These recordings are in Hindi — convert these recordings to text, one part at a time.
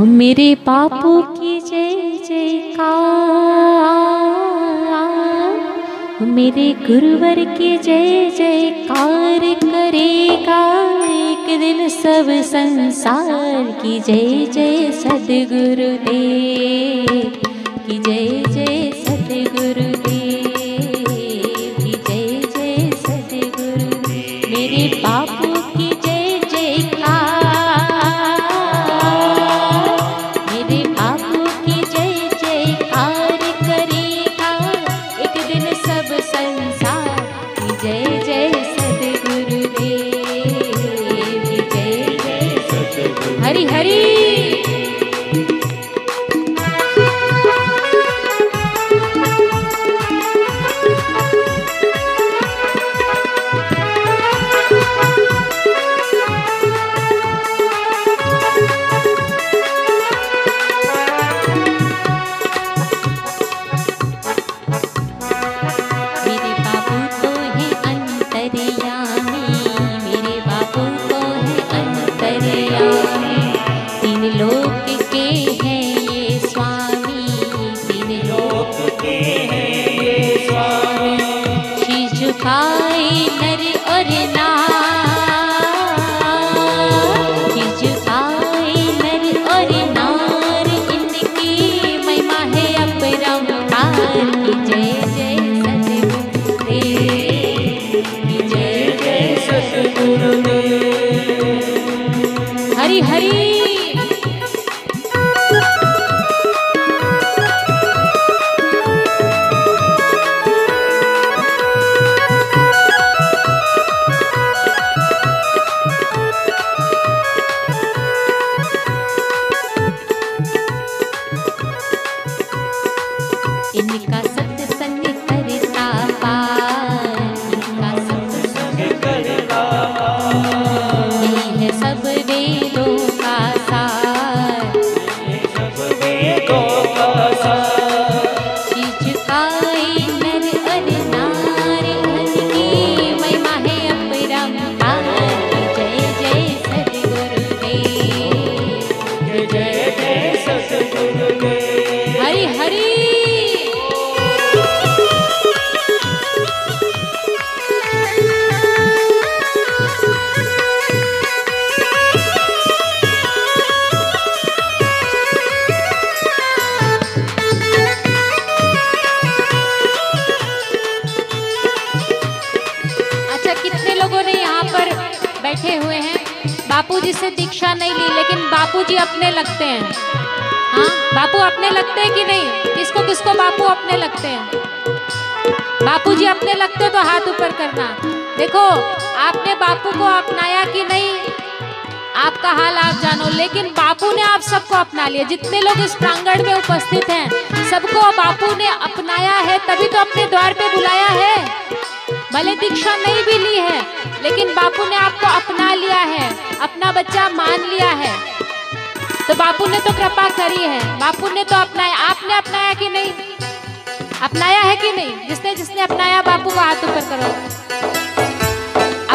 मेरे बापू की जय जयकार। हो मेरे गुरुवर की जय जयकार करेगा। एक दिन सब संसार की जय जय सदगुरुदेव, की जय जय सदगुरुदेव। के हैं ये स्वामी तीन लोक के हैं ये स्वामी शीश झुकाए नर और नार शीश झुकाए जय जय जय बैठे हुए हैं। बापूजी से दीक्षा नहीं ली, लेकिन बापूजी अपने लगते हैं। हाँ बापू अपने लगते हैं कि नहीं? किसको किसको बापू अपने लगते हैं? बापूजी अपने लगते तो हाथ ऊपर करना। देखो, आपने बापू को अपनाया कि नहीं? आपका हाल आप जानो, लेकिन बापू ने आप सबको अपना लिया। जितने लोग इस प्रांगण में उपस्थित हैं, सबको बापू ने अपनाया है, तभी तो अपने द्वार पे बुलाया है। भले दीक्षा नहीं भी ली है, लेकिन बापू ने आपको अपना लिया है, अपना बच्चा मान लिया है। तो बापू ने तो कृपा करी है, बापू ने तो अपनाया, आपने अपनाया कि नहीं? अपनाया है कि नहीं? जिसने जिसने अपनाया, बापू को हाथ ऊपर करो।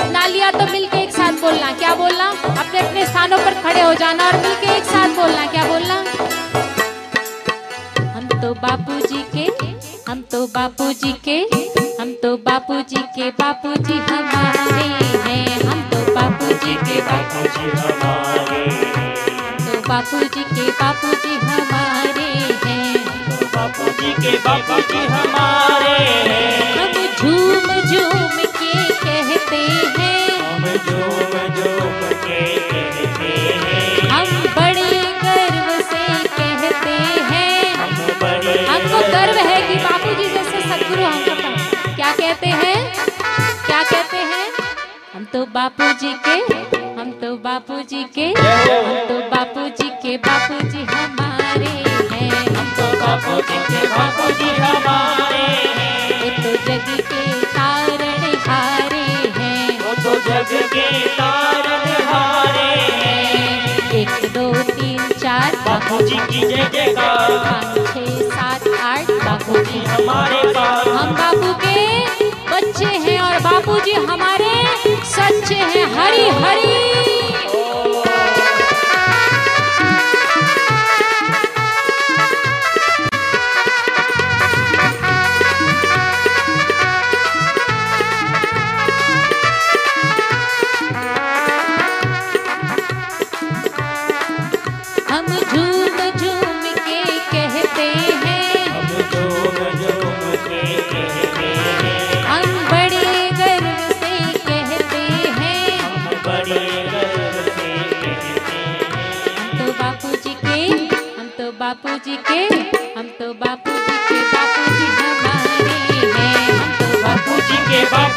अपना लिया तो मिलके एक साथ बोलना, क्या बोलना? अपने अपने स्थानों पर खड़े हो जाना और मिलके एक साथ बोलना, क्या बोलना? हम तो बापू जी के, हम तो बापू जी के हम तो बापू जी के बापू जी हमारे हैं। हम तो बापू जी के बापू जी हमारे तो बापू जी के बापू जी हमारे हैं। बापू जी के बापू जी हमारे कहते हैं? क्या कहते हैं? हम तो बापूजी के हम तो बापूजी के हम तो बापूजी के बापूजी हमारे हैं। हम तो बापूजी के बापूजी हमारे हैं। वो तो जग के तारण हारे हैं। वो तो जग के तारनहारे हैं। एक दो तीन चार बापूजी की जय जयकार। पाँच छः सात आठ बापूजी हमारे जी के, हम तो बापू जी के बापू जी हमारे हैं। हम तो बापू जी के बापू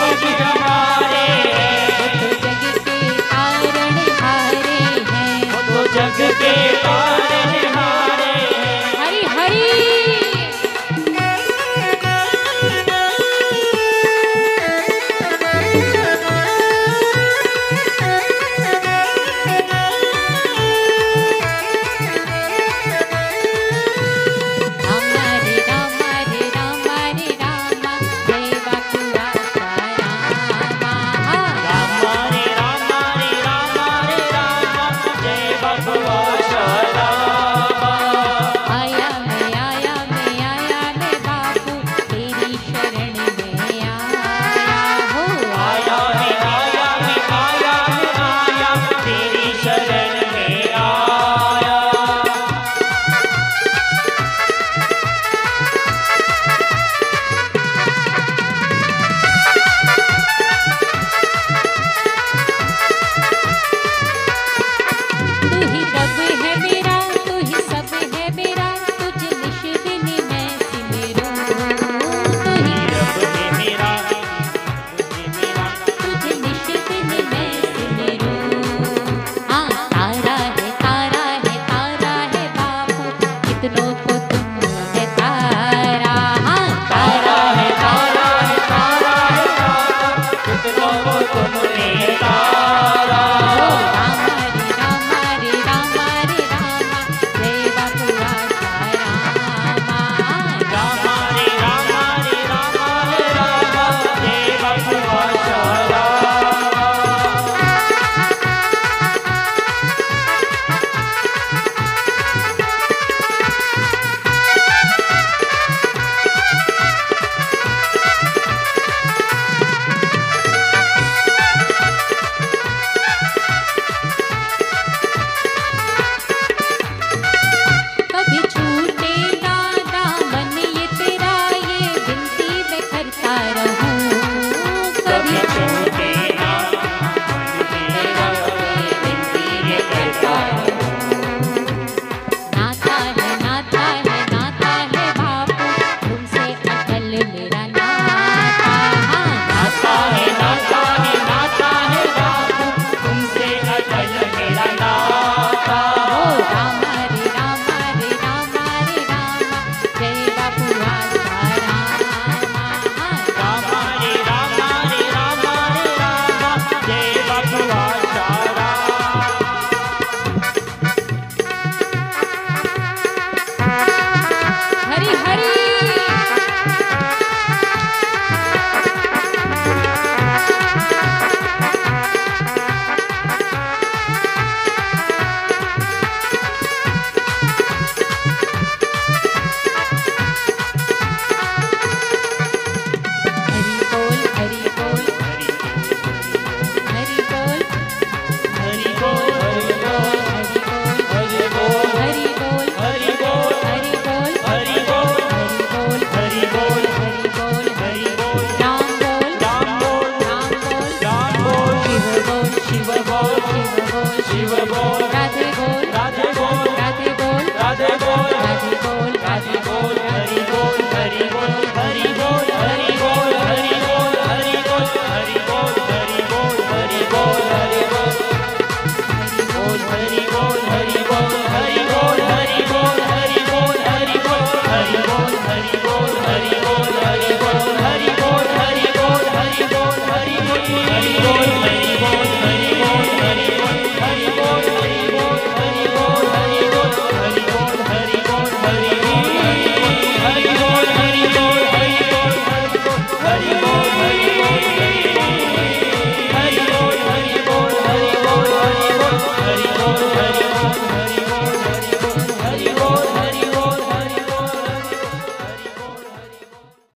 unbelievable.